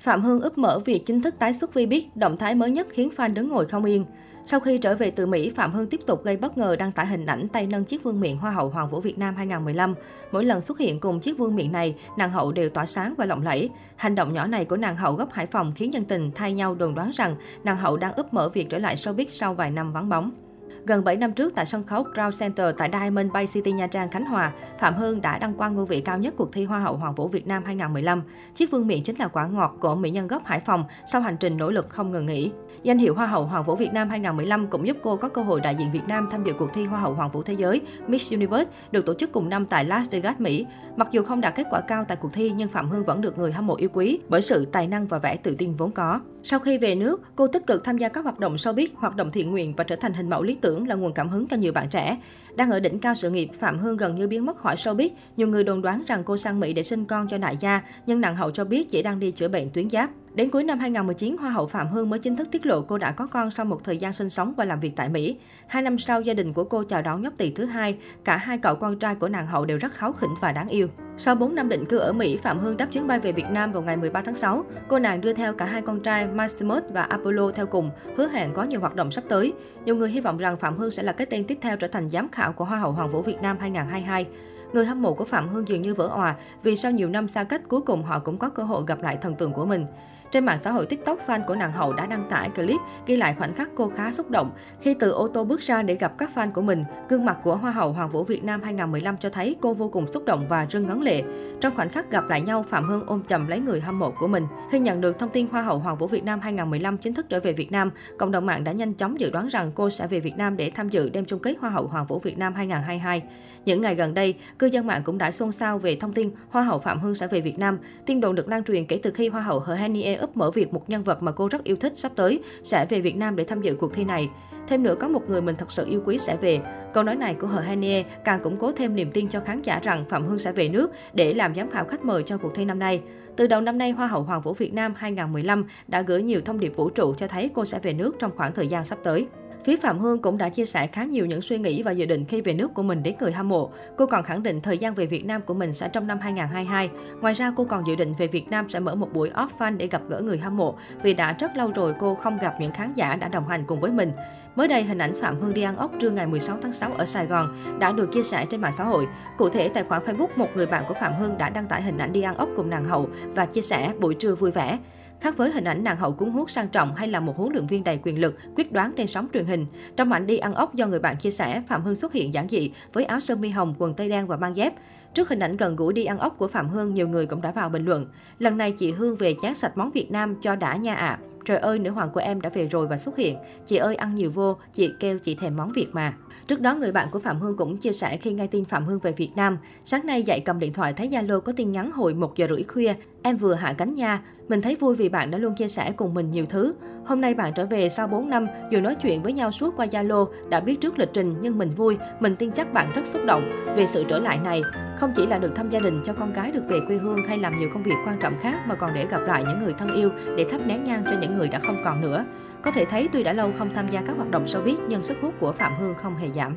Phạm Hương úp mở việc chính thức tái xuất Vbiz, động thái mới nhất khiến fan đứng ngồi không yên. Sau khi trở về từ Mỹ, Phạm Hương tiếp tục gây bất ngờ đăng tải hình ảnh tay nâng chiếc vương miện Hoa hậu Hoàng vũ Việt Nam 2015. Mỗi lần xuất hiện cùng chiếc vương miện này, nàng hậu đều tỏa sáng và lộng lẫy. Hành động nhỏ này của nàng hậu gốc Hải Phòng khiến dân tình thay nhau đồn đoán rằng nàng hậu đang úp mở việc trở lại showbiz sau vài năm vắng bóng. Gần 7 năm trước tại sân khấu Crown Center tại Diamond Bay City Nha Trang, Khánh Hòa, Phạm Hương đã đăng quang ngôi vị cao nhất cuộc thi Hoa hậu Hoàng vũ Việt Nam 2015. Chiếc vương miện chính là quả ngọt của mỹ nhân gốc Hải Phòng sau hành trình nỗ lực không ngừng nghỉ. Danh hiệu Hoa hậu Hoàng vũ Việt Nam 2015 cũng giúp cô có cơ hội đại diện Việt Nam tham dự cuộc thi Hoa hậu Hoàng vũ Thế giới Miss Universe được tổ chức cùng năm tại Las Vegas, Mỹ. Mặc dù không đạt kết quả cao tại cuộc thi nhưng Phạm Hương vẫn được người hâm mộ yêu quý bởi sự tài năng và vẻ tự tin vốn có. Sau khi về nước, cô tích cực tham gia các hoạt động showbiz, hoạt động thiện nguyện và trở thành hình mẫu lý tưởng là nguồn cảm hứng cho nhiều bạn trẻ. Đang ở đỉnh cao sự nghiệp, Phạm Hương gần như biến mất khỏi showbiz. Nhiều người đồn đoán rằng cô sang Mỹ để sinh con cho đại gia, nhưng nàng hậu cho biết chỉ đang đi chữa bệnh tuyến giáp. Đến cuối năm 2019, Hoa hậu Phạm Hương mới chính thức tiết lộ cô đã có con sau một thời gian sinh sống và làm việc tại Mỹ. Hai năm sau, gia đình của cô chào đón nhóc tỳ thứ hai. Cả hai cậu con trai của nàng hậu đều rất kháu khỉnh và đáng yêu. Sau 4 năm định cư ở Mỹ, Phạm Hương đáp chuyến bay về Việt Nam vào ngày 13 tháng 6. Cô nàng đưa theo cả hai con trai Maximus và Apollo theo cùng, hứa hẹn có nhiều hoạt động sắp tới. Nhiều người hy vọng rằng Phạm Hương sẽ là cái tên tiếp theo trở thành giám khảo của Hoa hậu Hoàng vũ Việt Nam 2022. Người hâm mộ của Phạm Hương dường như vỡ òa vì sau nhiều năm xa cách cuối cùng họ cũng có cơ hội gặp lại thần tượng của mình. Trên mạng xã hội TikTok, fan của nàng hậu đã đăng tải clip ghi lại khoảnh khắc cô khá xúc động khi từ ô tô bước ra để gặp các fan của mình. Gương mặt của Hoa hậu Hoàng vũ Việt Nam 2015 cho thấy cô vô cùng xúc động và rưng ngấn lệ. Trong khoảnh khắc gặp lại nhau, Phạm Hương ôm chầm lấy người hâm mộ của mình. Khi nhận được thông tin Hoa hậu Hoàng vũ Việt Nam 2015 chính thức trở về Việt Nam, cộng đồng mạng đã nhanh chóng dự đoán rằng cô sẽ về Việt Nam để tham dự đêm chung kết Hoa hậu Hoàng vũ Việt Nam 2022. Những ngày gần đây, cư dân mạng cũng đã xôn xao về thông tin Hoa hậu Phạm Hương sẽ về Việt Nam. Tin đồn được lan truyền kể từ khi Hoa hậu Hờ Henie ấp mở việc một nhân vật mà cô rất yêu thích sắp tới sẽ về Việt Nam để tham dự cuộc thi này. Thêm nữa có một người mình thật sự yêu quý sẽ về. Câu nói này của Hờ Henie càng củng cố thêm niềm tin cho khán giả rằng Phạm Hương sẽ về nước để làm giám khảo khách mời cho cuộc thi năm nay. Từ đầu năm nay, Hoa hậu Hoàng vũ Việt Nam 2015 đã gửi nhiều thông điệp vũ trụ cho thấy cô sẽ về nước trong khoảng thời gian sắp tới. Phía Phạm Hương cũng đã chia sẻ khá nhiều những suy nghĩ và dự định khi về nước của mình đến người hâm mộ. Cô còn khẳng định thời gian về Việt Nam của mình sẽ trong năm 2022. Ngoài ra, cô còn dự định về Việt Nam sẽ mở một buổi off fan để gặp gỡ người hâm mộ vì đã rất lâu rồi cô không gặp những khán giả đã đồng hành cùng với mình. Mới đây, hình ảnh Phạm Hương đi ăn ốc trưa ngày 16 tháng 6 ở Sài Gòn đã được chia sẻ trên mạng xã hội. Cụ thể, tài khoản Facebook một người bạn của Phạm Hương đã đăng tải hình ảnh đi ăn ốc cùng nàng hậu và chia sẻ buổi trưa vui vẻ. Khác với hình ảnh nàng hậu cuốn hút sang trọng hay là một huấn luyện viên đầy quyền lực, quyết đoán trên sóng truyền hình, trong ảnh đi ăn ốc do người bạn chia sẻ, Phạm Hương xuất hiện giản dị với áo sơ mi hồng, quần tây đen và mang dép. Trước hình ảnh gần gũi đi ăn ốc của Phạm Hương, nhiều người cũng đã vào bình luận. Lần này chị Hương về chát sạch món Việt Nam cho đã nha ạ. À. Trời ơi, nữ hoàng của em đã về rồi và xuất hiện. Chị ơi, ăn nhiều vô, chị kêu chị thèm món Việt mà. Trước đó, người bạn của Phạm Hương cũng chia sẻ khi nghe tin Phạm Hương về Việt Nam. Sáng nay dậy cầm điện thoại thấy Zalo có tin nhắn hồi 1 giờ rưỡi khuya. Em vừa hạ cánh nha. Mình thấy vui vì bạn đã luôn chia sẻ cùng mình nhiều thứ. Hôm nay bạn trở về sau 4 năm, dù nói chuyện với nhau suốt qua Zalo, đã biết trước lịch trình nhưng mình vui, mình tin chắc bạn rất xúc động về sự trở lại này. Không chỉ là được thăm gia đình, cho con gái được về quê hương hay làm nhiều công việc quan trọng khác, mà còn để gặp lại những người thân yêu, để thắp nén nhang cho những người đã không còn nữa. Có thể thấy tuy đã lâu không tham gia các hoạt động showbiz, nhưng sức hút của Phạm Hương không hề giảm.